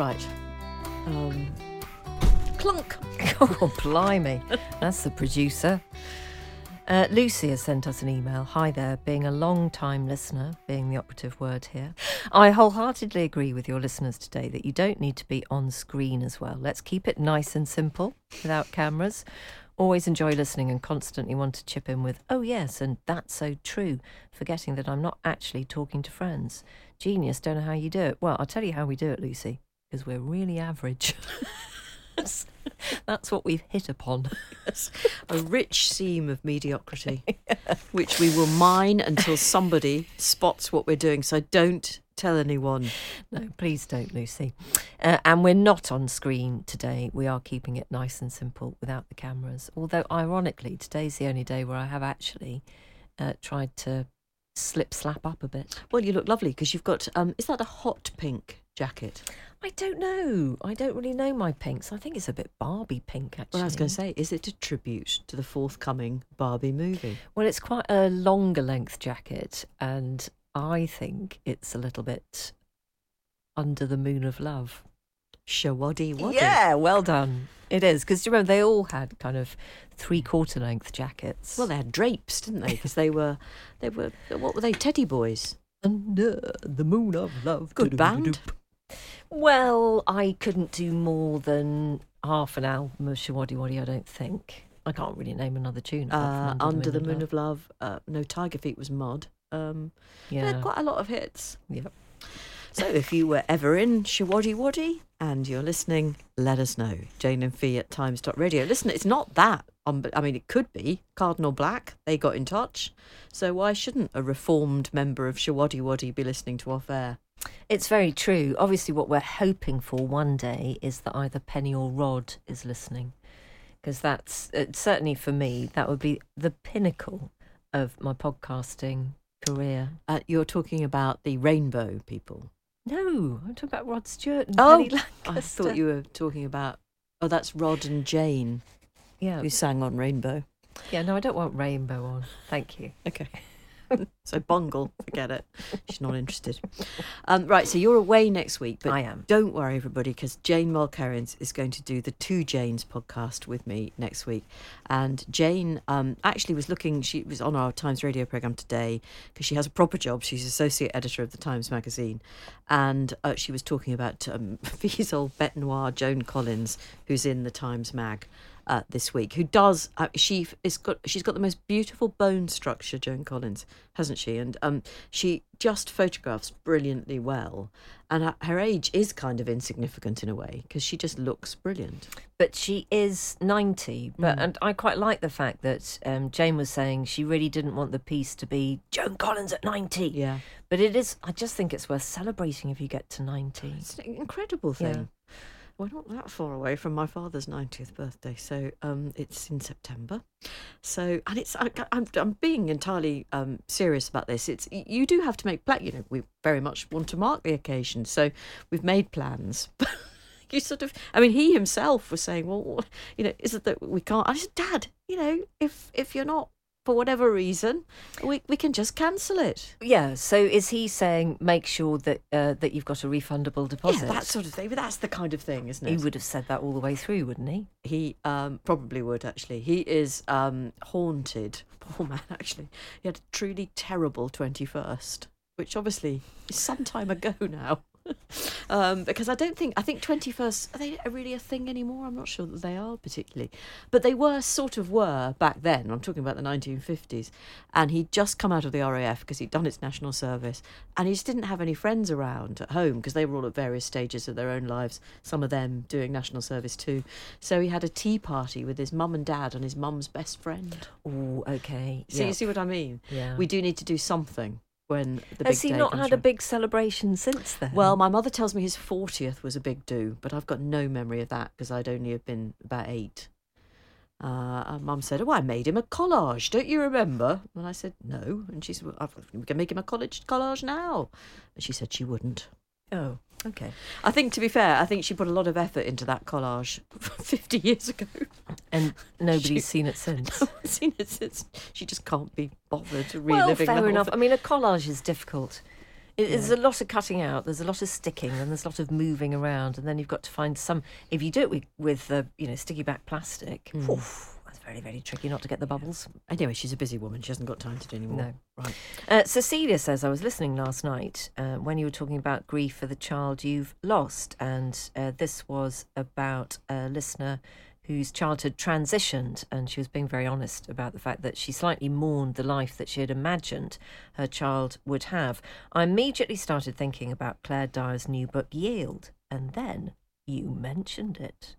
Right. Um, clunk. Oh, blimey. That's the producer. Uh, Lucy has sent us an email. Hi there, being a long time listener, being the operative word here. I wholeheartedly agree with your listeners today that you don't need to be on screen as well. Let's keep it nice and simple without cameras. Always enjoy listening and constantly want to chip in with, oh, yes, and that's so true, forgetting that I'm not actually talking to friends. Genius, don't know how you do it. Well, I'll tell you how we do it, Lucy, because we're really average. That's what we've hit upon. a rich seam of mediocrity, which we will mine until somebody spots what we're doing. So don't tell anyone. No, please don't, Lucy. Uh, and we're not on screen today. We are keeping it nice and simple without the cameras. Although, ironically, today's the only day where I have actually uh, tried to slip slap up a bit. Well, you look lovely because you've got. Um, is that a hot pink jacket? I don't know. I don't really know my pinks. I think it's a bit Barbie pink, actually. Well, I was going to say, is it a tribute to the forthcoming Barbie movie? Well, it's quite a longer length jacket, and I think it's a little bit under the moon of love. Showaddywaddy. Yeah, well done. It is because you remember they all had kind of three quarter length jackets. Well, they had drapes, didn't they? Because they were, they were, what were they? Teddy boys. under the moon of love. Good band. Well, I couldn't do more than half an album of Showaddywaddy. I don't think. I can't really name another tune. Uh, from Under the Moon Love. of Love. Uh, no, Tiger Feet was Mud. Um, They Yeah. had quite a lot of hits. Yep. So if you were ever in Showaddywaddy and you're listening, let us know. Jane and Fi at Times Radio. Listen, it's not that. Um, I mean, it could be. Cardinal Black, they got in touch. So why shouldn't a reformed member of Shawaddy Waddy be listening to off air? It's very true. Obviously, what we're hoping for one day is that either Penny or Rod is listening, because that's uh, certainly for me that would be the pinnacle of my podcasting career. Uh, you're talking about the Rainbow people. No, I'm talking about Rod Stewart and Oh, Penny I thought you were talking about. Oh, that's Rod and Jane Yeah, who sang on Rainbow. yeah. No, I don't want Rainbow on. Thank you. Okay. so Bungle, forget it. She's not interested. Um, right, so you're away next week, but I am. don't worry, everybody, because Jane Mulkerrins is going to do the Two Janes podcast with me next week. And Jane um, actually was looking, she was on our Times radio program today because she has a proper job. She's associate editor of the Times magazine. And uh, she was talking about um, Fi's old bête noire, Joan Collins, who's in the Times mag. Uh, this week, who does uh, she is got she's got the most beautiful bone structure, Joan Collins, hasn't she? And um, she just photographs brilliantly well, and her, her age is kind of insignificant in a way because she just looks brilliant. But she is 90. But Mm. and I quite like the fact that um, Jane was saying she really didn't want the piece to be Joan Collins at 90. Yeah, But it is, I just think it's worth celebrating if you get to 90. it's an incredible Yeah. We're not that far away from my father's 90th birthday, so um, it's in September. So, and it's I, I'm I'm being entirely um, serious about this. It's you do have to make plan. You know, we very much want to mark the occasion, so we've made plans. you sort of, I mean, he himself was saying, well, you know, is it that we can't? I said, Dad, you know, if if you're not for whatever reason, we, we can just cancel it. Yeah. So is he saying make sure that uh, that you've got a refundable deposit? Yeah, that sort of thing. But that's the kind of thing, isn't it? He would have said that all the way through, wouldn't he? He um, probably would actually. He is um, haunted. Poor man, actually. He had a truly terrible twenty first, which obviously is some time ago now. um, because I don't think I think twenty first are they really a thing anymore? I'm not sure that they are particularly, but they were sort of were back then. I'm talking about the 1950s, and he'd just come out of the RAF because he'd done its national service, and he just didn't have any friends around at home because they were all at various stages of their own lives. Some of them doing national service too. So he had a tea party with his mum and dad and his mum's best friend. Oh, okay. So you see what I mean? Yeah. We do need to do something when the big Has he not had a big celebration since then? Well, my mother tells me his 40th was a big do, but I've got no memory of that because I'd only have been about eight. Uh, Mum said, "Oh, I made him a collage. Don't you remember?" And I said, "No." And she said, well, "We can make him a college collage now." And she said she wouldn't. oh, okay. I think, to be fair, I think she put a lot of effort into that collage 50 years ago. And nobody's She- seen it since. I've seen it since. She just can't be bothered to reliving well, fair enough. thing. I mean, a collage is difficult. It, There's Yeah. a lot of cutting out. There's a lot of sticking, and there's a lot of moving around, and then you've got to find some. If you do it with, with uh, you know, sticky back plastic, Mm. oof, very, very tricky not to get the bubbles. Anyway, she's a busy woman. She hasn't got time to do anymore. No. Right. Uh, Cecilia says, I was listening last night uh, when you were talking about grief for the child you've lost, and uh, this was about a listener whose child had transitioned, and she was being very honest about the fact that she slightly mourned the life that she had imagined her child would have. I immediately started thinking about Claire Dyer's new book, Yield, and then you mentioned it.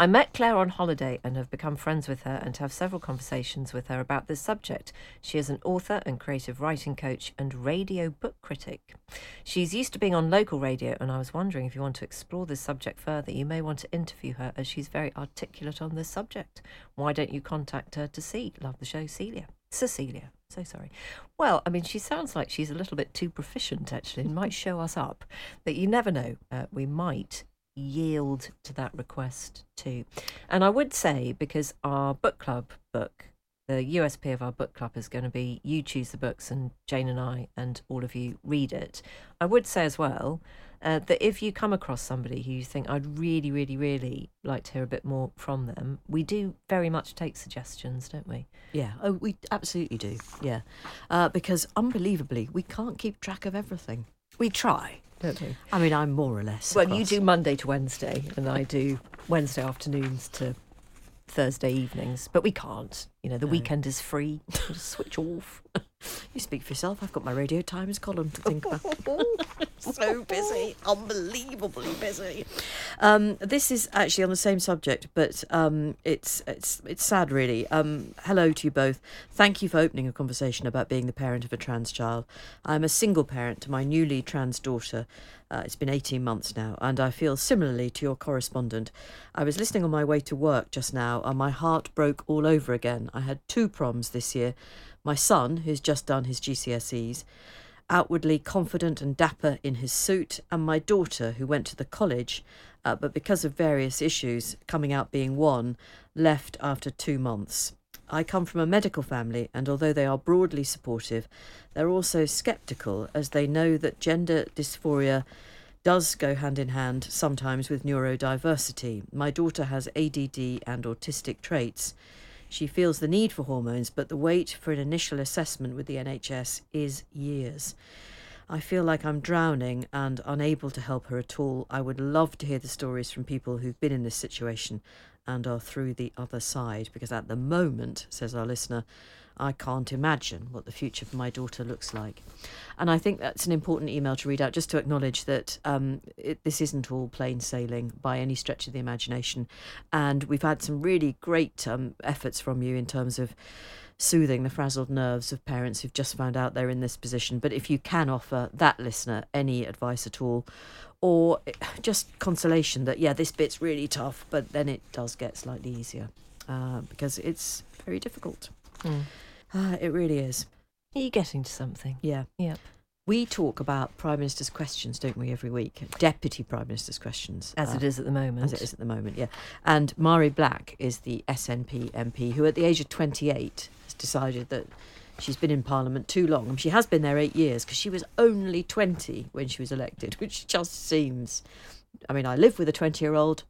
I met Claire on holiday and have become friends with her and have several conversations with her about this subject. She is an author and creative writing coach and radio book critic. She's used to being on local radio, and I was wondering if you want to explore this subject further, you may want to interview her as she's very articulate on this subject. Why don't you contact her to see? Love the show, Celia. Cecilia. So sorry. Well, I mean, she sounds like she's a little bit too proficient, actually, and might show us up. But you never know. Uh, we might yield to that request too. And I would say, because our book club book, the USP of our book club is going to be you choose the books and Jane and I and all of you read it. I would say as well uh, that if you come across somebody who you think I'd really, really, really like to hear a bit more from them, we do very much take suggestions, don't we? Yeah, oh, we absolutely do. Yeah, uh, because unbelievably, we can't keep track of everything. We try, don't we? I mean, I'm more or less. Well, you do Monday to Wednesday, and I do Wednesday afternoons to Thursday evenings. But we can't. You know, the No. weekend is free. Just switch off. You speak for yourself. I've got my Radio Times column to think about. so busy, unbelievably busy. Um, this is actually on the same subject, but um, it's it's it's sad, really. Um, hello to you both. Thank you for opening a conversation about being the parent of a trans child. I'm a single parent to my newly trans daughter. Uh, it's been 18 months now, and I feel similarly to your correspondent. I was listening on my way to work just now, and my heart broke all over again. I had two proms this year. My son, who's just done his GCSEs, outwardly confident and dapper in his suit, and my daughter, who went to the college, uh, but because of various issues, coming out being one, left after two months. I come from a medical family, and although they are broadly supportive, they're also sceptical as they know that gender dysphoria does go hand in hand sometimes with neurodiversity. My daughter has ADD and autistic traits. She feels the need for hormones, but the wait for an initial assessment with the NHS is years. I feel like I'm drowning and unable to help her at all. I would love to hear the stories from people who've been in this situation and are through the other side, because at the moment, says our listener, I can't imagine what the future for my daughter looks like. And I think that's an important email to read out, just to acknowledge that um, it, this isn't all plain sailing by any stretch of the imagination. And we've had some really great um, efforts from you in terms of soothing the frazzled nerves of parents who've just found out they're in this position. But if you can offer that listener any advice at all, or just consolation that, yeah, this bit's really tough, but then it does get slightly easier uh, because it's very difficult. Mm. Uh, it really is. Are you getting to something? Yeah. Yep. We talk about Prime Minister's questions, don't we, every week? Deputy Prime Minister's questions. As it is at the moment. As it is at the moment, yeah. And Mhairi Black is the SNP MP who, at the age of 28, has decided that she's been in Parliament too long. And she has been there eight years because she was only 20 when she was elected, which just seems. I mean, I live with a 20 year old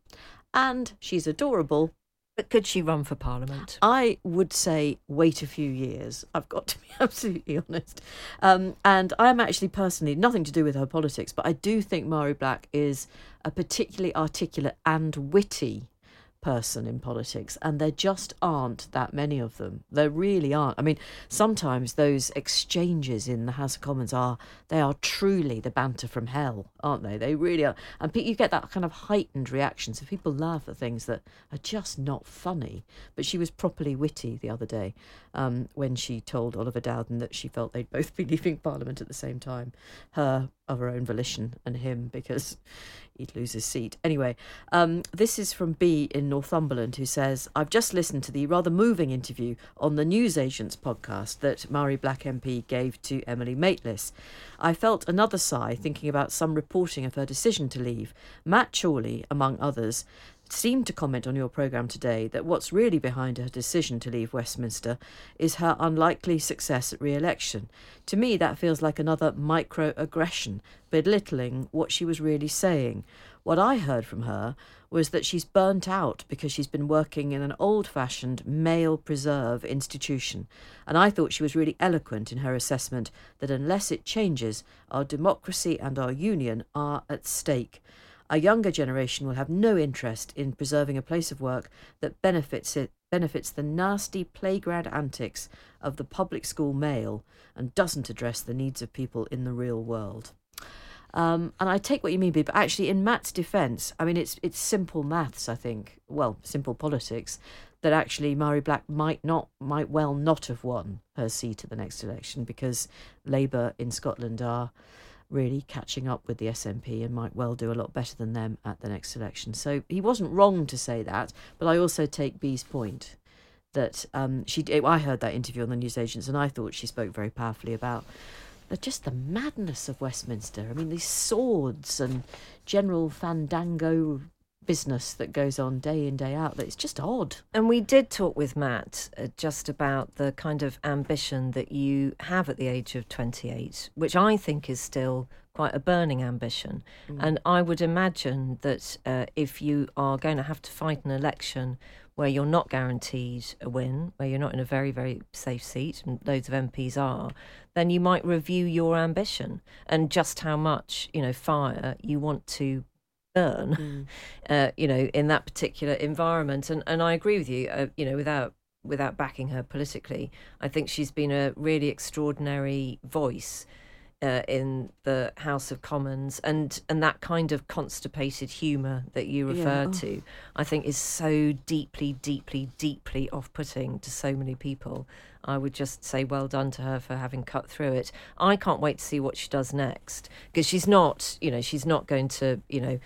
and she's adorable. But could she run for Parliament? I would say wait a few years. I've got to be absolutely honest. Um, and I'm actually personally nothing to do with her politics, but I do think Mhairi Black is a particularly articulate and witty person in politics, and there just aren't that many of them. There really aren't. I mean, sometimes those exchanges in the House of Commons are they are truly the banter from hell, aren't they? They really are, and you get that kind of heightened reaction. So people laugh at things that are just not funny. But she was properly witty the other day um, when she told Oliver Dowden that she felt they'd both be leaving Parliament at the same time, her of her own volition, and him because he'd lose his seat. Anyway, um, this is from B in Northumberland who says, I've just listened to the rather moving interview on the Newsagents podcast that Mhairi Black MP gave to Emily Maitlis. I felt another sigh thinking about some reporting of her decision to leave. Matt Chorley, among others, seemed to comment on your programme today that what's really behind her decision to leave Westminster is her unlikely success at re election. To me, that feels like another microaggression, belittling what she was really saying. What I heard from her was that she's burnt out because she's been working in an old fashioned male preserve institution. And I thought she was really eloquent in her assessment that unless it changes, our democracy and our union are at stake. A younger generation will have no interest in preserving a place of work that benefits it benefits the nasty playground antics of the public school male and doesn't address the needs of people in the real world. Um, and I take what you mean, but actually, in Matt's defence, I mean, it's it's simple maths. I think, well, simple politics, that actually Mhairi Black might not, might well not have won her seat at the next election because Labour in Scotland are really catching up with the SNP and might well do a lot better than them at the next election. So he wasn't wrong to say that, but I also take B's point that um, she. I heard that interview on the newsagents, and I thought she spoke very powerfully about just the madness of Westminster. I mean, these swords and general fandango business that goes on day in day out that it's just odd and we did talk with matt uh, just about the kind of ambition that you have at the age of 28 which i think is still quite a burning ambition mm. and i would imagine that uh, if you are going to have to fight an election where you're not guaranteed a win where you're not in a very very safe seat and loads of mps are then you might review your ambition and just how much you know fire you want to burn, mm. uh, you know, in that particular environment. And and I agree with you. Uh, you know, without without backing her politically, I think she's been a really extraordinary voice. Uh, in the House of Commons, and and that kind of constipated humour that you refer yeah. oh. to, I think is so deeply, deeply, deeply off-putting to so many people. I would just say well done to her for having cut through it. I can't wait to see what she does next because she's not, you know, she's not going to, you know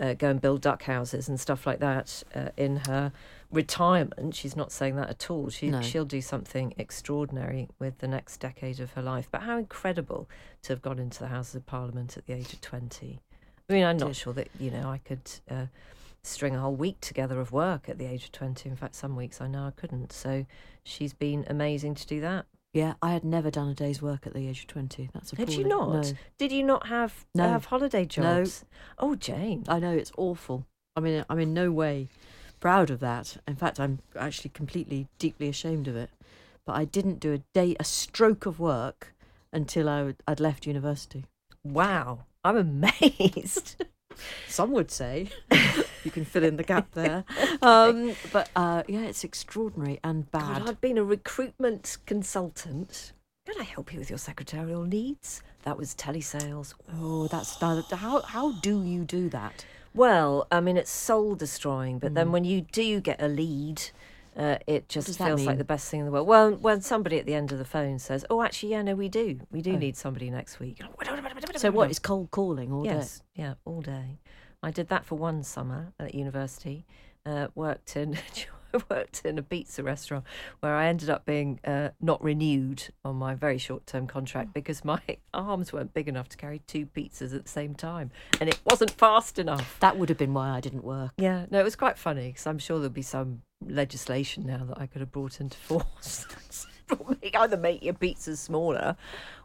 uh, go and build duck houses and stuff like that uh, in her retirement. She's not saying that at all. She, no. She'll do something extraordinary with the next decade of her life. But how incredible to have gone into the Houses of Parliament at the age of 20. I mean, I'm not sure that, you know, I could uh, string a whole week together of work at the age of 20. In fact, some weeks I know I couldn't. So she's been amazing to do that. Yeah, I had never done a day's work at the age of twenty. That's a. Had you not? No. Did you not have no. have holiday jobs? No. Oh, Jane. I know it's awful. I mean, I'm in no way proud of that. In fact, I'm actually completely, deeply ashamed of it. But I didn't do a day, a stroke of work until I, I'd left university. Wow, I'm amazed. Some would say. you can fill in the gap there. Um, but uh, yeah, it's extraordinary and bad. God, I've been a recruitment consultant. Can I help you with your secretarial needs? That was telesales. Oh, that's how how do you do that? Well, I mean, it's soul destroying, but mm. then when you do get a lead, uh, it just feels mean? like the best thing in the world. Well, when somebody at the end of the phone says, "Oh, actually, yeah, no, we do, we do oh. need somebody next week." So what is cold calling all yes, day? yeah, all day. I did that for one summer at university. Uh, worked in worked in a pizza restaurant where I ended up being uh, not renewed on my very short term contract because my arms weren't big enough to carry two pizzas at the same time and it wasn't fast enough. That would have been why I didn't work. Yeah, no, it was quite funny because I'm sure there'll be some legislation now that I could have brought into force. Either make your pizzas smaller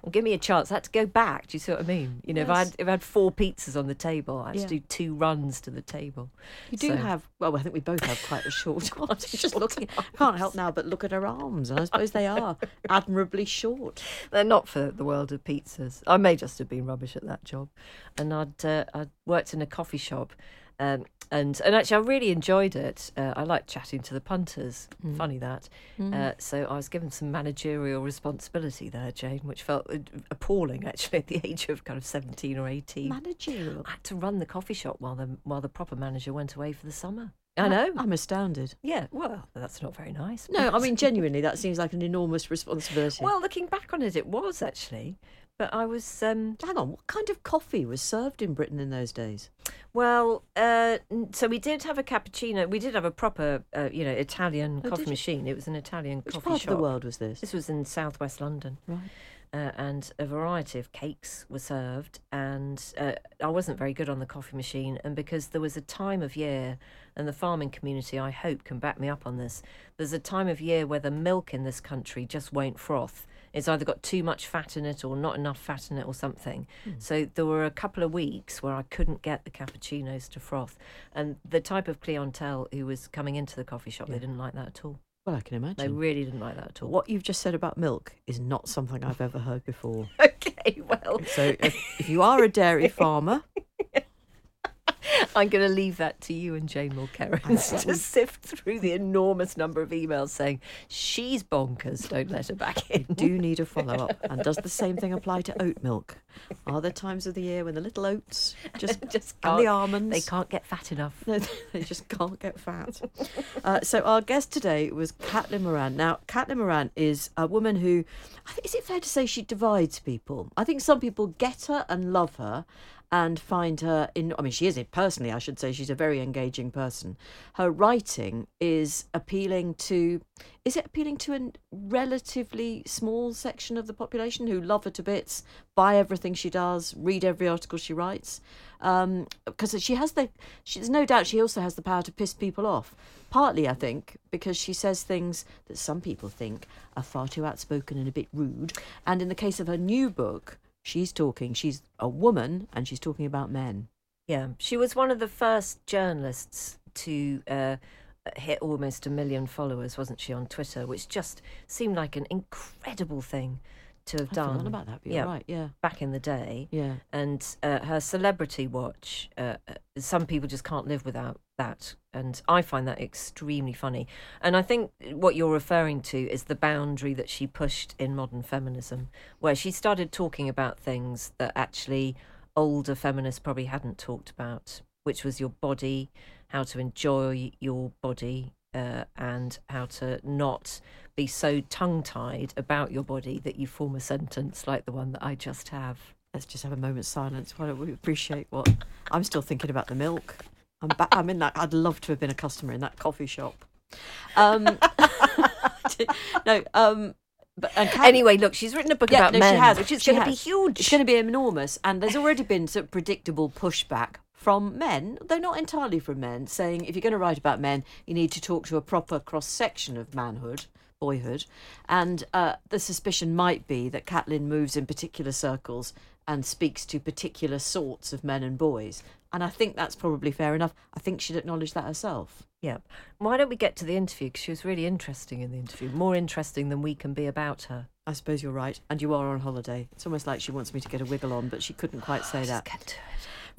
or give me a chance. I had to go back. Do you see what I mean? You know, if I had if I had four pizzas on the table, I had Yeah. to do two runs to the table. You do So- have, well, I think we both have quite a short arm. Just looking, I can't help now but look at her arms, and I suppose they are admirably short. They're not for the world of pizzas. I may just have been rubbish at that job. And I'd uh, I'd worked in a coffee shop, um, and and actually I really enjoyed it. Uh, I liked chatting to the punters. Funny that. Uh, so I was given some managerial responsibility there, Jane, which felt uh, appalling actually at the age of kind of seventeen or eighteen. Managerial. I had to run the coffee shop while the while the proper manager went away for the summer. I know. I'm astounded. Yeah. Well, that's not very nice. No, I mean, genuinely, that seems like an enormous responsibility. Well, looking back on it, it was actually. But I was um, hang on, what kind of coffee was served in Britain in those days? Well, uh, so we did have a cappuccino. We did have a proper, uh, you know, Italian Oh, coffee machine. It was an Italian Which coffee part shop. of the world was this? This was in southwest London, Right. uh, and a variety of cakes were served. And uh, I wasn't very good on the coffee machine, and because there was a time of year, and the farming community, I hope, can back me up on this. There's a time of year where the milk in this country just won't froth. It's either got too much fat in it or not enough fat in it or something. Hmm. So there were a couple of weeks where I couldn't get the cappuccinos to froth. And the type of clientele who was coming into the coffee shop, they didn't like that at all. Well, I can imagine. They really didn't like that at all. What you've just said about milk is not something I've ever heard before. Okay, well, So, if, if you are a dairy farmer, I'm going to leave that to you and Jane Mulkerrins to sift through the enormous number of emails saying she's bonkers. Don't let her back in. do need a follow up. And does the same thing apply to oat milk? Are there times of the year when the little oats just, Just and the almonds They can't get fat enough. No, they just can't get fat. Uh, so our guest today was Caitlin Moran. Now, Caitlin Moran is a woman who, I think, is it fair to say she divides people? I think some people get her and love her and find her in I mean she is it personally I should say she's a very engaging person. Her writing is appealing to is it appealing to a relatively small section of the population who love her to bits, buy everything she does, read every article she writes? Um, because she has the she's no doubt she also has the power to piss people off. Partly, I think, because she says things that some people think are far too outspoken and a bit rude. And in the case of her new book, she's talking. She's a woman, and she's talking about men. Yeah, she was one of the first journalists to uh, hit almost a million followers, wasn't she, on Twitter? Which just seemed like an incredible thing to have I've done. about that, you're right. Yeah, back in the day. yeah. and uh, her celebrity watch uh, uh, some people just can't live without that and i find that extremely funny and i think what you're referring to is the boundary that she pushed in modern feminism where she started talking about things that actually older feminists probably hadn't talked about which was your body how to enjoy your body uh, and how to not be so tongue tied about your body that you form a sentence like the one that I just have. Let's just have a moment's silence. Why don't we appreciate what I'm still thinking about the milk. I'm back. I'm in that. I'd love to have been a customer in that coffee shop. Um, no. Um, but Anyway, look, she's written a book Yeah, about no, men, she has. which is going to be huge. It's going to be enormous, and there's already been sort of predictable pushback from men, though not entirely from men, saying if you're going to write about men, you need to talk to a proper cross section of manhood, boyhood, and uh, the suspicion might be that Caitlin moves in particular circles and speaks to particular sorts of men and boys, and I think that's probably fair enough. I think she'd acknowledge that herself. Yep. Why don't we get to the interview? Because she was really interesting in the interview, more interesting than we can be about her. I suppose you're right, and you are on holiday. It's almost like she wants me to get a wiggle on, but she couldn't quite say that.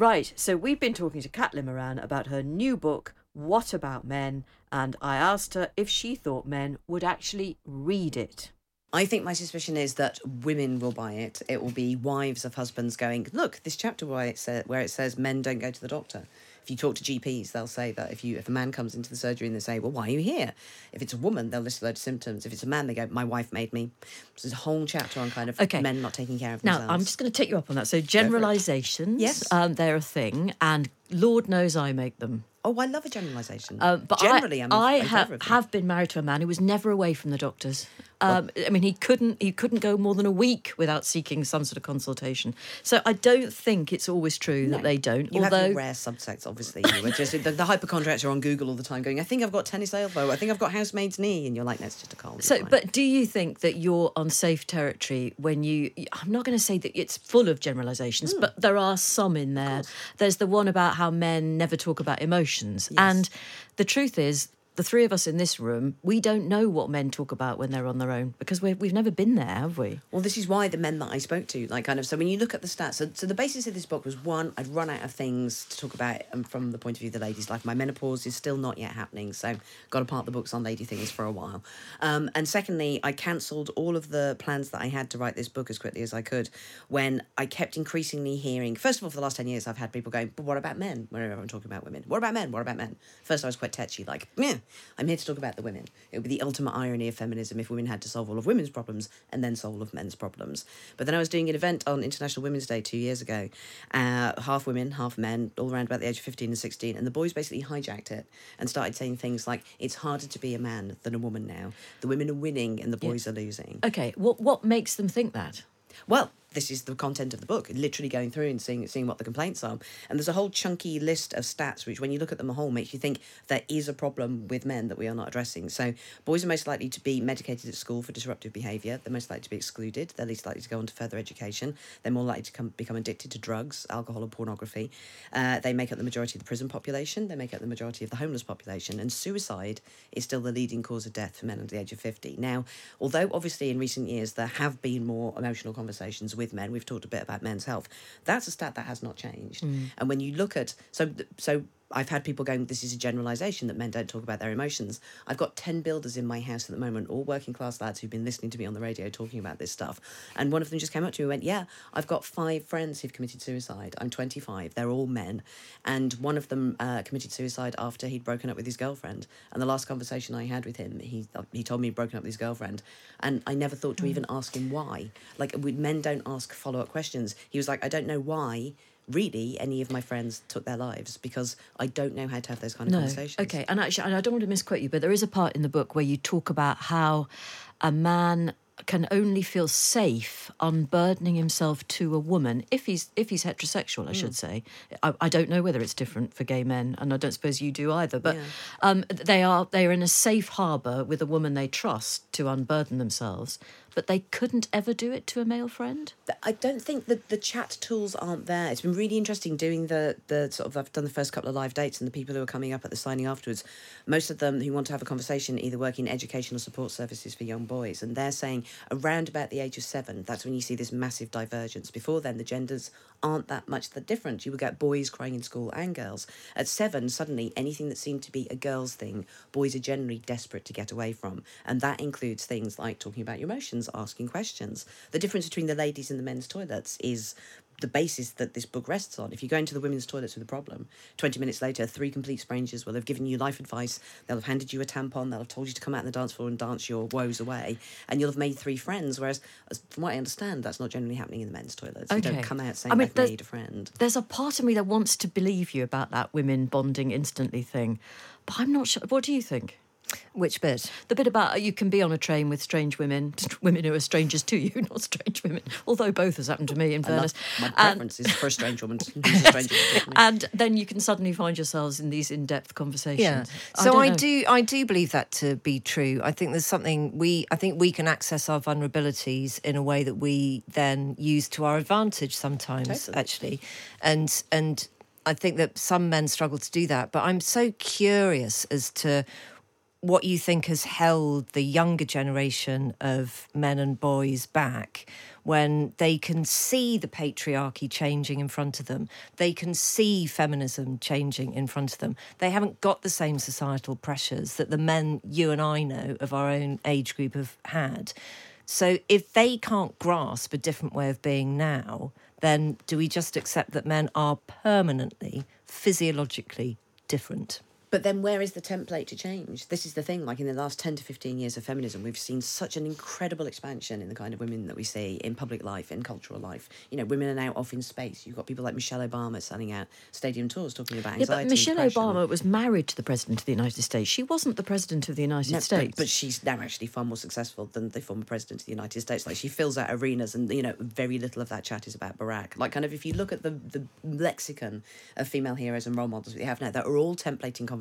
Right, so we've been talking to Caitlin Moran about her new book, What About Men? And I asked her if she thought men would actually read it. I think my suspicion is that women will buy it. It will be wives of husbands going, look, this chapter where it, sa- where it says men don't go to the doctor. If you talk to GPs, they'll say that if you if a man comes into the surgery and they say, well, why are you here? If it's a woman, they'll list a load of symptoms. If it's a man, they go, my wife made me. So there's a whole chapter on kind of Okay. men not taking care of Now, themselves. I'm just going to take you up on that. So, generalisations, Yes. um, they're a thing, and Lord knows I make them. Oh, I love a generalisation. Um, but Generally, I, I'm I ha- favour of them. have been married to a man who was never away from the doctors. Um, I mean, he couldn't he couldn't go more than a week without seeking some sort of consultation. So I don't think it's always true that they don't. You have although your rare subsects, obviously. You just the, the hypochondriacs are on Google all the time, going, "I think I've got tennis elbow. I think I've got housemaid's knee," and you're like, "No, just a cold." So, fine." but do you think that you're on safe territory when you? I'm not going to say that it's full of generalizations, Hmm. but there are some in there. There's the one about how men never talk about emotions, and the truth is. The three of us in this room, we don't know what men talk about when they're on their own because we've, we've never been there, have we? Well, this is why the men that I spoke to, like, kind of. So when you look at the stats, so, so the basis of this book was one, I'd run out of things to talk about um, from the point of view of the ladies' life. My menopause is still not yet happening, so got to park the books on lady things for a while. Um, and secondly, I cancelled all of the plans that I had to write this book as quickly as I could when I kept increasingly hearing. First of all, for the last ten years, I've had people going, "But what about men?" Whenever I'm talking about women, what about men? What about men? First, I was quite tetchy, like, "Yeah, I'm here to talk about the women." It would be the ultimate irony of feminism if women had to solve all of women's problems and then solve all of men's problems. But then I was doing an event on International Women's Day two years ago, uh, half women, half men, all around about the age of 15 and 16. And the boys basically hijacked it and started saying things like, it's harder to be a man than a woman now. The women are winning and the boys are losing. Okay, what what makes them think that? Well, this is the content of the book, literally going through and seeing seeing what the complaints are. And there's a whole chunky list of stats which when you look at them a whole makes you think there is a problem with men that we are not addressing. So boys are most likely to be medicated at school for disruptive behaviour. They're most likely to be excluded. They're least likely to go on to further education. They're more likely to come, become addicted to drugs, alcohol, or pornography. Uh, they make up the majority of the prison population. They make up the majority of the homeless population. And suicide is still the leading cause of death for men under the age of 50. Now, although obviously in recent years there have been more emotional conversations with men, we've talked a bit about men's health. That's a stat that has not changed. Mm. And when you look at so so I've had people going, this is a generalisation that men don't talk about their emotions. I've got 10 builders in my house at the moment, all working class lads who've been listening to me on the radio talking about this stuff. And one of them just came up to me and went, Yeah, I've got five friends who've committed suicide. I'm 25, they're all men. And one of them uh, committed suicide after he'd broken up with his girlfriend. And the last conversation I had with him, he, he told me he'd broken up with his girlfriend. And I never thought to even ask him why. Like, we, men don't ask follow up questions. He was like, I don't know why really any of my friends took their lives because I don't know how to have those kind of conversations. Okay, and actually, and I don't want to misquote you, but there is a part in the book where you talk about how a man can only feel safe unburdening himself to a woman if he's if he's heterosexual i Hmm. should say I, I don't know whether it's different for gay men and i don't suppose you do either but Yeah. um, they are they are in a safe harbor with a woman they trust to unburden themselves but they couldn't ever do it to a male friend I don't think that the chat tools aren't there. It's been really interesting doing the the sort of I've done the first couple of live dates and the people who are coming up at the signing afterwards. Most of them who want to have a conversation either work in educational support services for young boys, and they're saying around about the age of seven, that's when you see this massive divergence. Before then, the genders aren't that much the different. You would get boys crying in school and girls. At seven, suddenly anything that seemed to be a girl's thing, boys are generally desperate to get away from, and that includes things like talking about your emotions, asking questions. The difference between the ladies and the men's toilets is the basis that this book rests on. If you go into the women's toilets with a problem, 20 minutes later, three complete strangers will have given you life advice. They'll have handed you a tampon. They'll have told you to come out on the dance floor and dance your woes away. And you'll have made three friends. Whereas, as- from what I understand, that's not generally happening in the men's toilets. You don't come out saying, I mean, I've made a friend. there's a part of me that wants to believe you about that women bonding instantly thing but i'm not sure what do you think Which bit? The bit about uh, you can be on a train with strange women, women who are strangers to you, not strange women. Although both has happened to me, in I fairness. my And- is for a strange woman. who's a stranger to me. and then you can suddenly find yourselves in these in-depth conversations. Yeah. So don't I, do I do believe that to be true. I think there's something we I think we can access our vulnerabilities in a way that we then use to our advantage sometimes Totally. actually. And and I think that some men struggle to do that, but I'm so curious as to what you think has held the younger generation of men and boys back when they can see the patriarchy changing in front of them. They can see feminism changing in front of them. They haven't got the same societal pressures that the men you and I know of our own age group have had. So if they can't grasp a different way of being now, then do we just accept that men are permanently, physiologically different? But then where is the template to change? This is the thing, like in the last 10 to 15 years of feminism, we've seen such an incredible expansion in the kind of women that we see in public life, in cultural life. You know, women are now off in space. You've got people like Michelle Obama selling out stadium tours talking about Yeah, but Michelle. Obama was married to the President of the United States. She wasn't the President of the United No, but- States. But, she's now actually far more successful than the former president of the United States. Like she fills out arenas, and you know, very little of that chat is about Barack. Like, kind of, if you look at the the lexicon of female heroes and role models we have now, that are all templating conversations,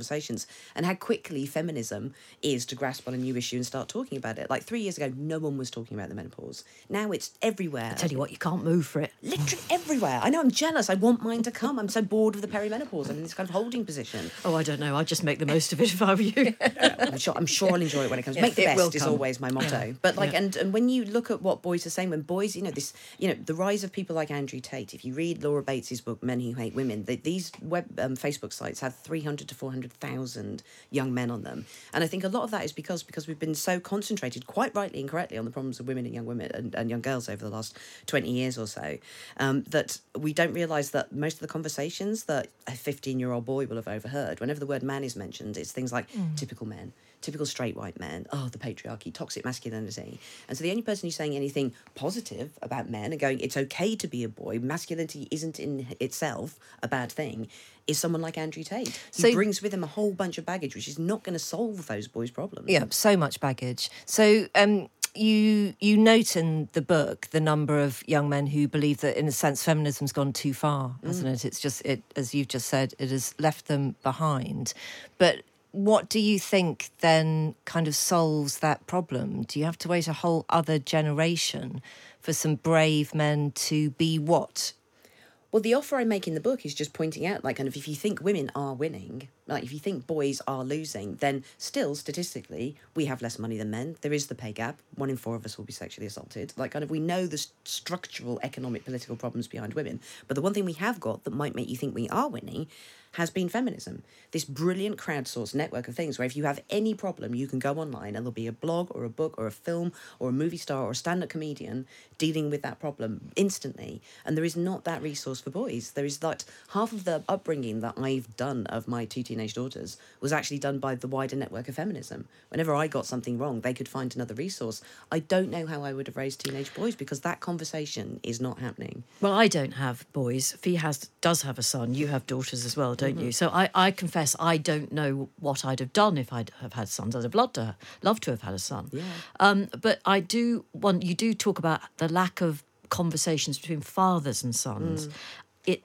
and how quickly feminism is to grasp on a new issue and start talking about it. Like three years ago, no one was talking about the menopause. Now it's everywhere. I tell you what, you can't move for it. Literally everywhere. I know. I'm jealous. I want mine to come. I'm so bored of the perimenopause. I'm in this kind of holding position. Oh, I don't know. I'd just make the most of it if I were you. I'm sure, I'm sure I'll enjoy it when it comes. Make the best is always my motto. But like, and and when you look at what boys are saying, when boys, you know, this, you know, the rise of people like Andrew Tate. If you read Laura Bates's book, Men Who Hate Women, they, these web um, Facebook sites have three hundred to four thousand young men on them, and I think a lot of that is because because we've been so concentrated, quite rightly and correctly, on the problems of women and young women and, and young girls over the last twenty years or so, um, that we don't realise that most of the conversations that a fifteen-year-old boy will have overheard, whenever the word man is mentioned, it's things like typical men typical straight white men, oh, the patriarchy, toxic masculinity. And so the only person who's saying anything positive about men and going, it's okay to be a boy, masculinity isn't in itself a bad thing, is someone like Andrew Tate. He So- brings with him a whole bunch of baggage, which is not going to solve those boys' problems. Yeah, so much baggage. So um, you you note in the book the number of young men who believe that, in a sense, feminism's gone too far, hasn't it? It's just it, as you've just said, it has left them behind. But what do you think then kind of solves that problem? Do you have to wait a whole other generation for some brave men to be what? Well, the offer I make in the book is just pointing out, like, kind of, if you think women are winning, like, if you think boys are losing, then still, statistically, we have less money than men. There is the pay gap. One in four of us will be sexually assaulted. Like, kind of, we know the s- structural economic, political problems behind women. But the one thing we have got that might make you think we are winning has been feminism. This brilliant crowdsourced network of things where if you have any problem, you can go online and there'll be a blog or a book or a film or a movie star or a stand up comedian dealing with that problem instantly. And there is not that resource for boys. There is that half of the upbringing that I've done of my two teenage daughters was actually done by the wider network of feminism. Whenever I got something wrong, they could find another resource. I don't know how I would have raised teenage boys because that conversation is not happening. Well, I don't have boys. Fi has does have a son. You have daughters as well, don't you? So I, I confess I don't know what I'd have done if I'd have had sons. I'd have loved to love to have had a son. Yeah. Um, but I do want you do talk about the lack of conversations between fathers and sons.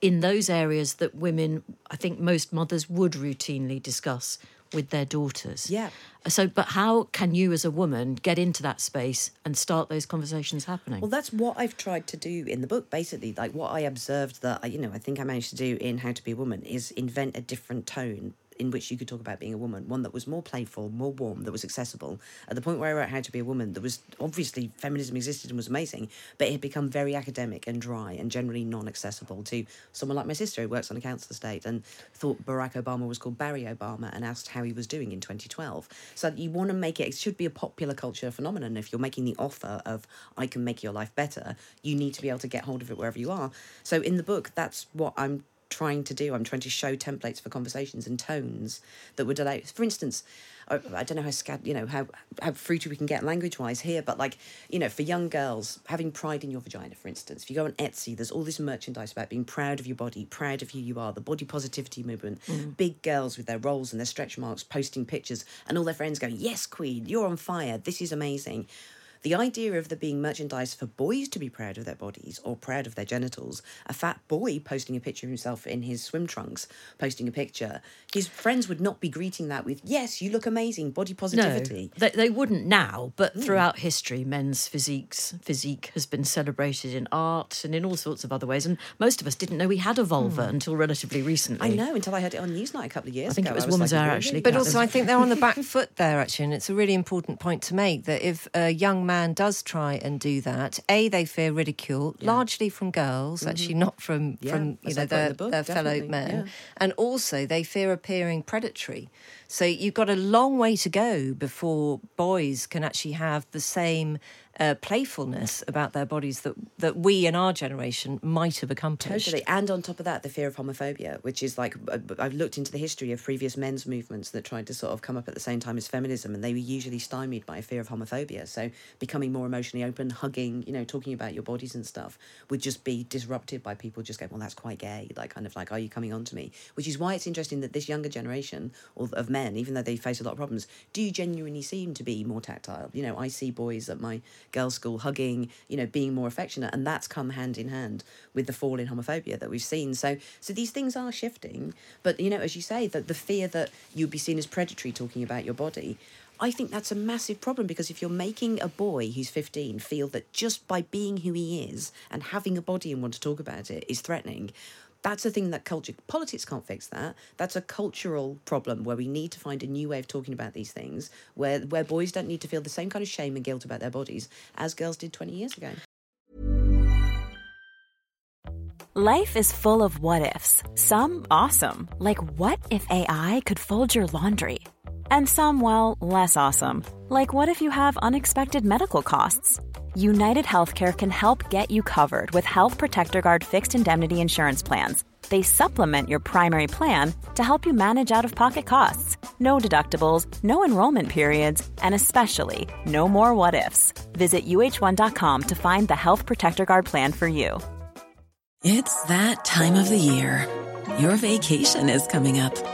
In those areas that women, I think most mothers would routinely discuss with their daughters. Yeah. So, but how can you as a woman get into that space and start those conversations happening? Well, that's what I've tried to do in the book. Basically, like what I observed that I- you know I think I managed to do in How to Be a Woman is invent a different tone in which you could talk about being a woman, one that was more playful, more warm, that was accessible. At the point where I wrote How to Be a Woman, there was obviously feminism existed and was amazing, but it had become very academic and dry and generally non-accessible to someone like my sister who works on a council estate and thought Barack Obama was called Barry Obama and asked how he was doing in 2012. So you want to make it, it should be a popular culture phenomenon. If you're making the offer of, I can make your life better, you need to be able to get hold of it wherever you are. So in the book, that's what I'm trying to do. I'm trying to show templates for conversations and tones that would allow, for instance, I, I don't know how scad, you know how how fruity we can get language wise here, but like you know, for young girls, having pride in your vagina, for instance, if you go on Etsy, there's all this merchandise about being proud of your body, proud of who you are, the body positivity movement. Mm. Big girls with their rolls and their stretch marks posting pictures, and all their friends going, "Yes, Queen, you're on fire. This is amazing." The idea of there being merchandise for boys to be proud of their bodies or proud of their genitals, a fat boy posting a picture of himself in his swim trunks, posting a picture, his friends would not be greeting that with, yes, you look amazing, body positivity. No, they, they wouldn't now, but hmm. throughout history, men's physiques physique has been celebrated in art and in all sorts of other ways. And most of us didn't know we had a vulva hmm. until relatively recently. I know until I heard it on Newsnight a couple of years ago. I think ago. it was like, Woman's Hour, actually. But also, I think they're on the back foot there, actually, and it's a really important point to make that if a young man does try and do that, a they fear ridicule, largely from girls, mm-hmm. actually not from Yeah, from you know I put in their, the book, their fellow men, yeah. and also they fear appearing predatory. So you've got a long way to go before boys can actually have the same uh, playfulness about their bodies that that we in our generation might have accomplished. Totally. And on top of that, the fear of homophobia, which is like, uh, I've looked into the history of previous men's movements that tried to sort of come up at the same time as feminism, and they were usually stymied by a fear of homophobia. So becoming more emotionally open, hugging, you know, talking about your bodies and stuff would just be disrupted by people just going, well, that's quite gay. Like, kind of like, are you coming on to me? Which is why it's interesting that this younger generation of men, even though they face a lot of problems, do genuinely seem to be more tactile. You know, I see boys at my girls' school hugging, you know, being more affectionate, and that's come hand in hand with the fall in homophobia that we've seen. So, so these things are shifting, but you know, as you say, that the fear that you'd be seen as predatory talking about your body. I think that's a massive problem because if you're making a boy who's 15 feel that just by being who he is and having a body and want to talk about it is threatening, that's a thing that culture politics can't fix that. That's a cultural problem where we need to find a new way of talking about these things where where boys don't need to feel the same kind of shame and guilt about their bodies as girls did 20 years ago. Life is full of what ifs. Some awesome like what if ai could fold your laundry and some well less awesome like what if you have unexpected medical costs United Healthcare can help get you covered with Health Protector Guard fixed indemnity insurance plans. They supplement your primary plan to help you manage out of pocket costs. No deductibles, no enrollment periods, and especially no more what ifs. Visit uh1.com to find the Health Protector Guard plan for you. It's that time of the year. Your vacation is coming up.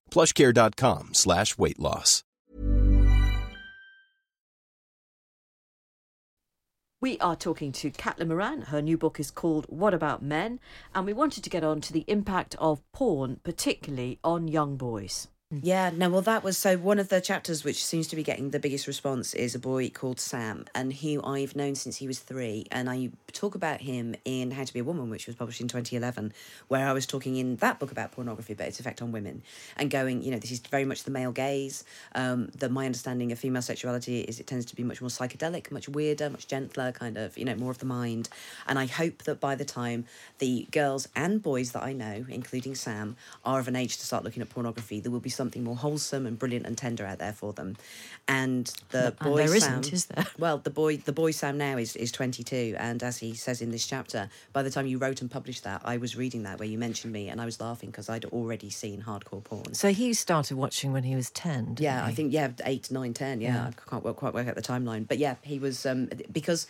plushcare.com slash weight loss. We are talking to Caitlin Moran. Her new book is called What About Men? And we wanted to get on to the impact of porn, particularly on young boys. Yeah, no, well, that was so. One of the chapters which seems to be getting the biggest response is a boy called Sam, and who I've known since he was three. And I talk about him in How to Be a Woman, which was published in 2011, where I was talking in that book about pornography, but its effect on women, and going, you know, this is very much the male gaze. Um, that my understanding of female sexuality is it tends to be much more psychedelic, much weirder, much gentler, kind of, you know, more of the mind. And I hope that by the time the girls and boys that I know, including Sam, are of an age to start looking at pornography, there will be something more wholesome and brilliant and tender out there for them. And the And boy there Sam, isn't, is there? Well, the boy the boy Sam now is is 22 and as he says in this chapter, by the time you wrote and published that, I was reading that where you mentioned me and I was laughing because I'd already seen hardcore porn. So he started watching when he was 10. didn't Yeah, I he? think yeah, eight, nine, ten. Yeah, I can't work, quite work out the timeline, but yeah, he was um, because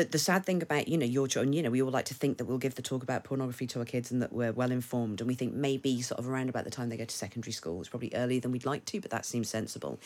the the sad thing about you know your children, you know, we all like to think that we'll give the talk about pornography to our kids and that we're well informed, and we think maybe sort of around about the time they go to secondary school, it's probably earlier than we'd like to, but that seems sensible.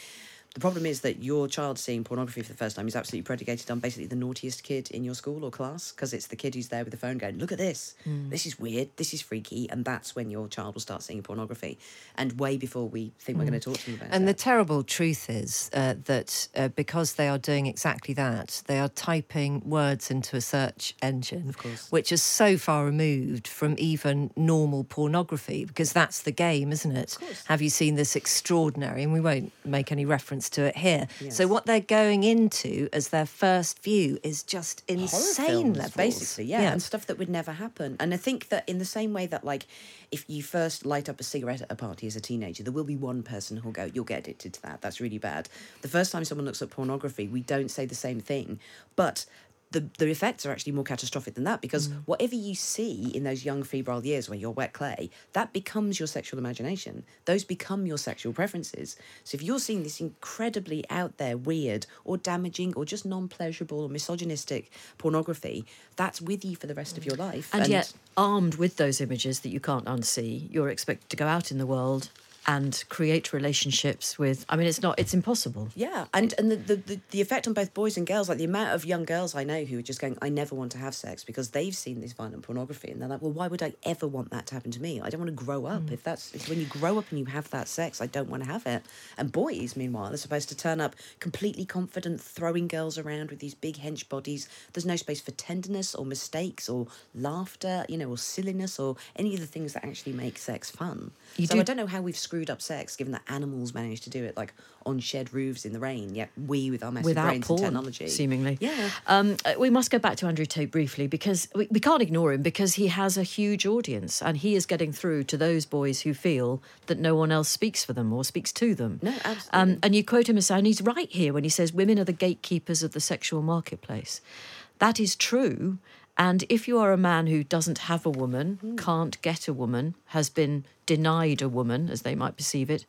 The problem is that your child seeing pornography for the first time is absolutely predicated on basically the naughtiest kid in your school or class because it's the kid who's there with the phone going, "Look at this, this is weird, this is freaky," and that's when your child will start seeing pornography, and way before we think we're going to talk to them about it. And the terrible truth is uh, that uh, because they are doing exactly that, they are typing words into a search engine, Of course. which is so far removed from even normal pornography, because that's the game, isn't it? Have you seen this extraordinary? And we won't make any reference to it here. So what they're going into as their first view is just insane films, levels. basically, yeah, and stuff that would never happen. And I think that in the same way that, like, if you first light up a cigarette at a party as a teenager, there will be one person who'll go, "You'll get addicted to that. That's really bad." The first time someone looks at pornography, we don't say the same thing, but the, the effects are actually more catastrophic than that because mm. whatever you see in those young febrile years where you're wet clay, that becomes your sexual imagination. Those become your sexual preferences. So if you're seeing this incredibly out there, weird, or damaging, or just non pleasurable or misogynistic pornography, that's with you for the rest of your life. And, yet, armed with those images that you can't unsee, you're expected to go out in the world and create relationships with. I mean, it's not. It's impossible. Yeah, and and the, the, the, effect on both boys and girls, like the amount of young girls I know who are just going, I never want to have sex because they've seen this violent pornography, and they're like, well, why would I ever want that to happen to me? I don't want to grow up. Mm. If that's it's when you grow up and you have that sex, I don't want to have it. And boys, meanwhile, are supposed to turn up completely confident, throwing girls around with these big hench bodies. There's no space for tenderness or mistakes or laughter, you know, or silliness or any of the things that actually make sex fun. You so do- I don't know how we've screwed up sex, given that animals manage to do it, like on shed roofs in the rain. Yet we, with our massive Without brains porn, and technology, seemingly. Yeah. Um, uh, we must go back to Andrew Tate briefly because we, we can't ignore him because he has a huge audience and he is getting through to those boys who feel that no one else speaks for them or speaks to them. No, absolutely. Um, and you quote him as saying he's right here when he says women are the gatekeepers of the sexual marketplace. That is true. And if you are a man who doesn't have a woman, Hmm. can't get a woman, has been denied a woman, as they might perceive it,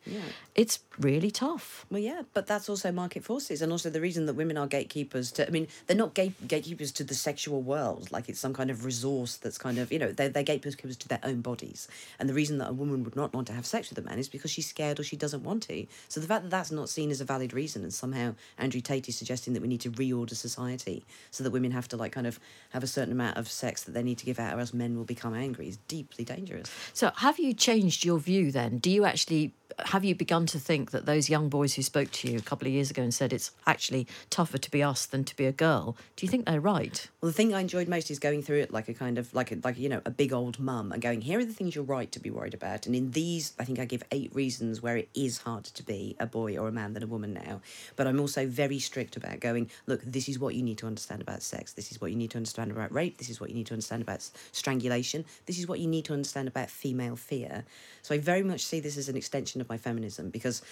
it's really tough. Well, yeah, but that's also market forces, and also the reason that women are gatekeepers to. I mean, they're not gate, gatekeepers to the sexual world, like it's some kind of resource that's kind of you know they're, they're gatekeepers to their own bodies. And the reason that a woman would not want to have sex with a man is because she's scared or she doesn't want to. So the fact that that's not seen as a valid reason, and somehow Andrew Tate is suggesting that we need to reorder society so that women have to like kind of have a certain amount of sex that they need to give out, or else men will become angry, is deeply dangerous. So, have you changed your view then? Do you actually have you begun to think that those young boys who spoke to you a couple of years ago and said it's actually tougher to be us than to be a girl? Do you think they're right? Well, the thing I enjoyed most is going through it like a kind of like a, like you know a big old mum and going here are the things you're right to be worried about, and in these I think I give eight reasons where it is harder to be a boy or a man than a woman now. But I'm also very strict about going look this is what you need to understand about sex. This is what you need to understand about rape. This is what you need to understand about strangulation. This is what you need to understand about female fear. So I very much see this as an extension of my feminism because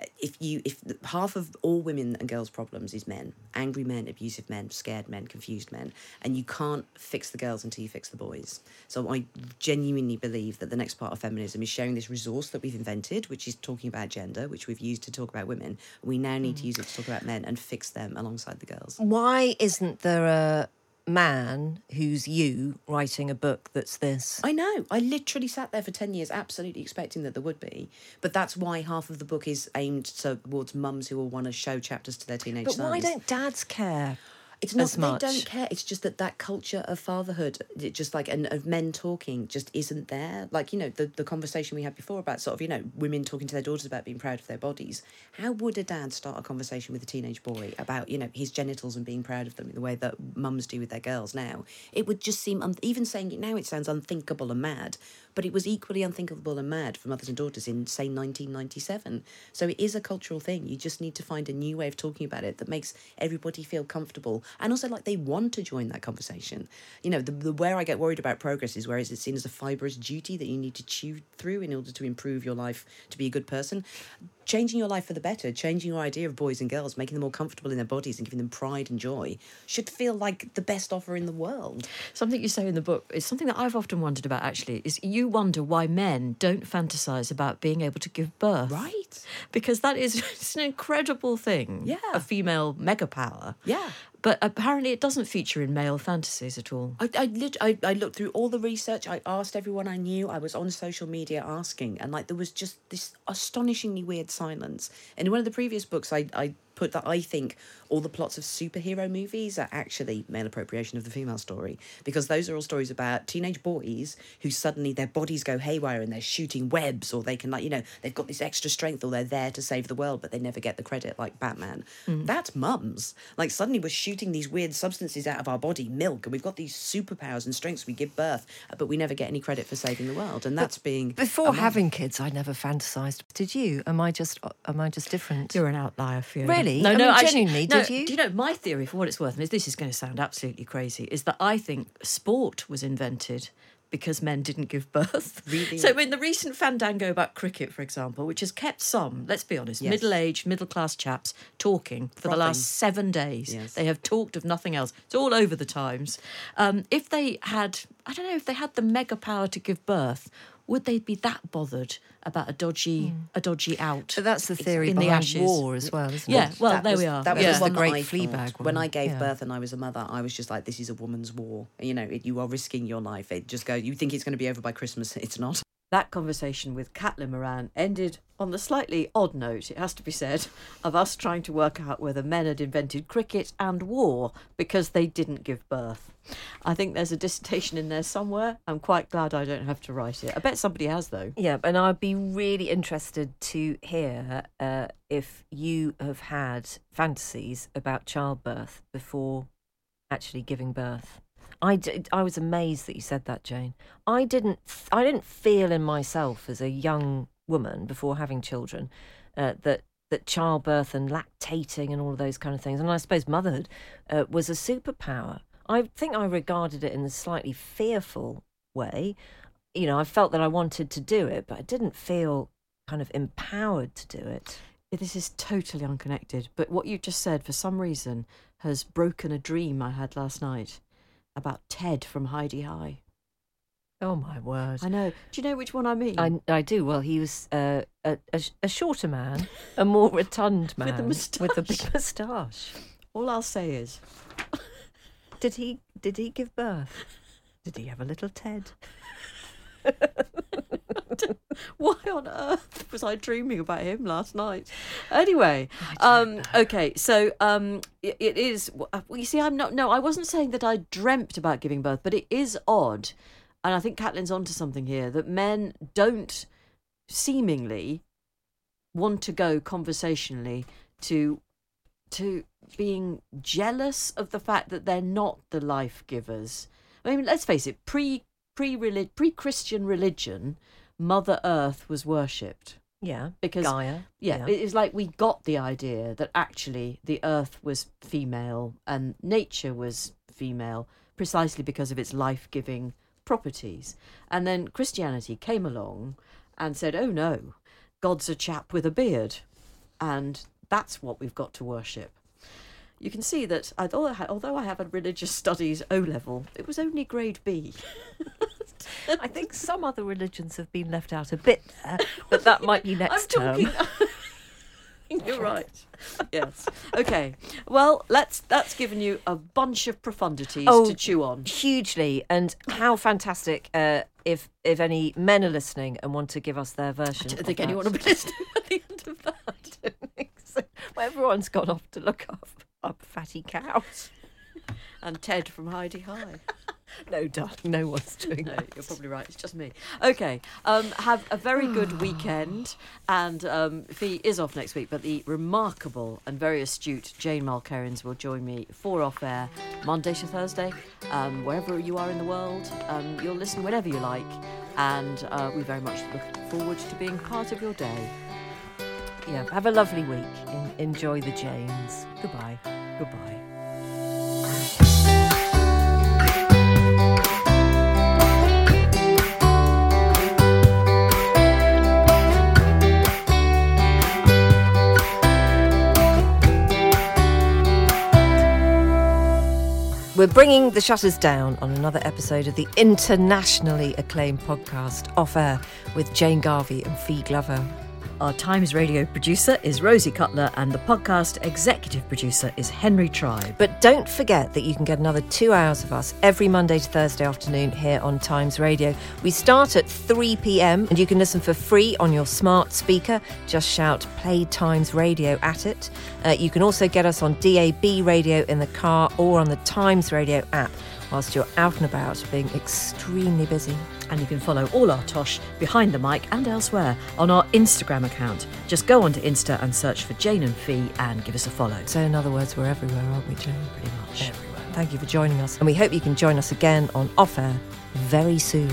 uh, if you if the- half of all women and girls problems is men angry men abusive men scared men confused men and you can't fix the girls until you fix the boys. So i genuinely believe that the next part of feminism is sharing this resource that we've invented which is talking about gender which we've used to talk about women. We now need to mm. use it to talk about men and fix them alongside the girls. Why isn't there a man who's you writing a book that's this? I know. I literally sat there for 10 years absolutely expecting that there would be. But that's why half of the book is aimed towards mums who will want to show chapters to their teenage But sons. why don't dads care? It's not as that much? they don't care. It's just that that culture of fatherhood, it just like and of men talking, just isn't there. Like you know the the conversation we had before about sort of you know women talking to their daughters about being proud of their bodies. How would a dad start a conversation with a teenage boy about you know his genitals and being proud of them in the way that mums do with their girls now? It would just seem un- even saying it now, it sounds unthinkable and mad. But it was equally unthinkable and mad for mothers and daughters in say 1997. So it is a cultural thing. You just need to find a new way of talking about it that makes everybody feel comfortable and also like they want to join that conversation. You know, the, the where I get worried about progress is where is it seen as a fibrous duty that you need to chew through in order to improve your life to be a good person. Changing your life for the better, changing your idea of boys and girls, making them more comfortable in their bodies and giving them pride and joy should feel like the best offer in the world. Something you say in the book is something that I've often wondered about actually is you wonder why men don't fantasize about being able to give birth. Right. Because that is it's an incredible thing. Yeah. A female mega power. Yeah. But apparently it doesn't feature in male fantasies at all. I, I, lit, I, I looked through all the research. I asked everyone I knew. I was on social media asking, and like there was just this astonishingly weird silence. And in one of the previous books, I, I put that I think all the plots of superhero movies are actually male appropriation of the female story because those are all stories about teenage boys who suddenly their bodies go haywire and they're shooting webs or they can like you know they've got this extra strength or they're there to save the world but they never get the credit like Batman. Hmm. That's mums. Like suddenly we're shooting these weird substances out of our body, milk, and we've got these superpowers and strengths we give birth, uh, but we never get any credit for saving the world. And that's being Before having kids, I never fantasized. Did you? Am I just uh, am I just different? You're an outlier, Fiona. Really? No, I no, mean, actually, genuinely, no, did you? Do you know my theory, for what it's worth, and this is going to sound absolutely crazy, is that I think sport was invented because men didn't give birth. Really? So, in the recent fandango about cricket, for example, which has kept some, let's be honest, Yes. middle aged, middle class chaps talking for the last seven days. Yes. They have talked of nothing else. It's all over the Times. Um, if they had, I don't know, if they had the mega power to give birth, would they be that bothered about a dodgy, a dodgy out? But that's the theory in the behind ashes? war as well, isn't Yeah, it? Yeah, well, That there was- we are. That was yeah. the one The that great I Fleabag thought. When I gave yeah. birth and I was a mother, I was just like, "This is a woman's war." You know, it, you are risking your life. It just go. You think it's going to be over by Christmas? It's not. That conversation with Caitlin Moran ended on the slightly odd note, it has to be said, of us trying to work out whether men had invented cricket and war because they didn't give birth. I think there's a dissertation in there somewhere. I'm quite glad I don't have to write it. I bet somebody has, though. Yeah, and I'd be really interested to hear uh, if you have had fantasies about childbirth before actually giving birth. I, d- I was amazed that you said that, Jane. I didn't I didn't feel in myself as a young woman before having children uh, that that childbirth and lactating and all of those kind of things, and I suppose motherhood uh, was a superpower. I think I regarded it in a slightly fearful way. You know, I felt that I wanted to do it, but I didn't feel kind of empowered to do it. This is totally unconnected, but what you just said, for some reason, has broken a dream I had last night about Ted from Hi-de-Hi. Oh my word! I know. Do you know which one I mean? I, I do. Well, he was uh, a, a a shorter man, a more rotund man With a moustache. with a big moustache. All I'll say is, Did he? Did he give birth? Did he have a little Ted? why on earth was I dreaming about him last night? Anyway, um, okay, so um, it, it is. Well, you see, I'm not. No, I wasn't saying that I dreamt about giving birth, but it is odd, and I think Catherine's onto something here that men don't seemingly want to go conversationally to to being jealous of the fact that they're not the life givers. I mean, let's face it, pre pre pre Christian religion, Mother Earth was worshipped Yeah, because Gaia. yeah, it is like we got the idea that actually the Earth was female and nature was female precisely because of its life giving properties, and then Christianity came along and said, "Oh no, God's a chap with a beard," and that's what we've got to worship. You can see that although I although I have a religious studies O level, it was only grade B. I think some other religions have been left out a bit there, but that might be next I'm term. talking. You're right. Yes. Okay. Well, let's. That's given you a bunch of profundities Oh, to chew on. Hugely, and how fantastic uh, if if any men are listening and want to give us their version. I don't think anyone will be listening at the end of that. I don't think so. Well, everyone's gone off to look up up fatty cows. And Ted from Hi-de-Hi. No, darling, no one's doing No, that. you're probably right. It's just me. Okay. Um, have a very good weekend. And um, Fi is off next week, but the remarkable and very astute Jane Mulkerrins will join me for off air Monday to Thursday. Um, wherever you are in the world, um, you'll listen whenever you like. And uh, we very much look forward to being part of your day. Yeah, have a lovely week. Enjoy the Janes. Goodbye. Goodbye. We're bringing the shutters down on another episode of the internationally acclaimed podcast Off Air with Jane Garvey and Fi Glover. Our Times Radio producer is Rosie Cutler, and the podcast executive producer is Henry Tribe. But don't forget that you can get another two hours of us every Monday to Thursday afternoon here on Times Radio. We start at 3 pm and you can listen for free on your smart speaker. Just shout Play Times Radio at it. Uh, you can also get us on DAB radio in the car or on the Times Radio app whilst you're out and about being extremely busy. And you can follow all our tosh behind the mic and elsewhere on our Instagram account. Just go onto Insta and search for Jane and Fi and give us a follow. So, in other words, we're everywhere, aren't we, Jane? Pretty much. Everywhere. Thank you for joining us, and we hope you can join us again on Off Air very soon.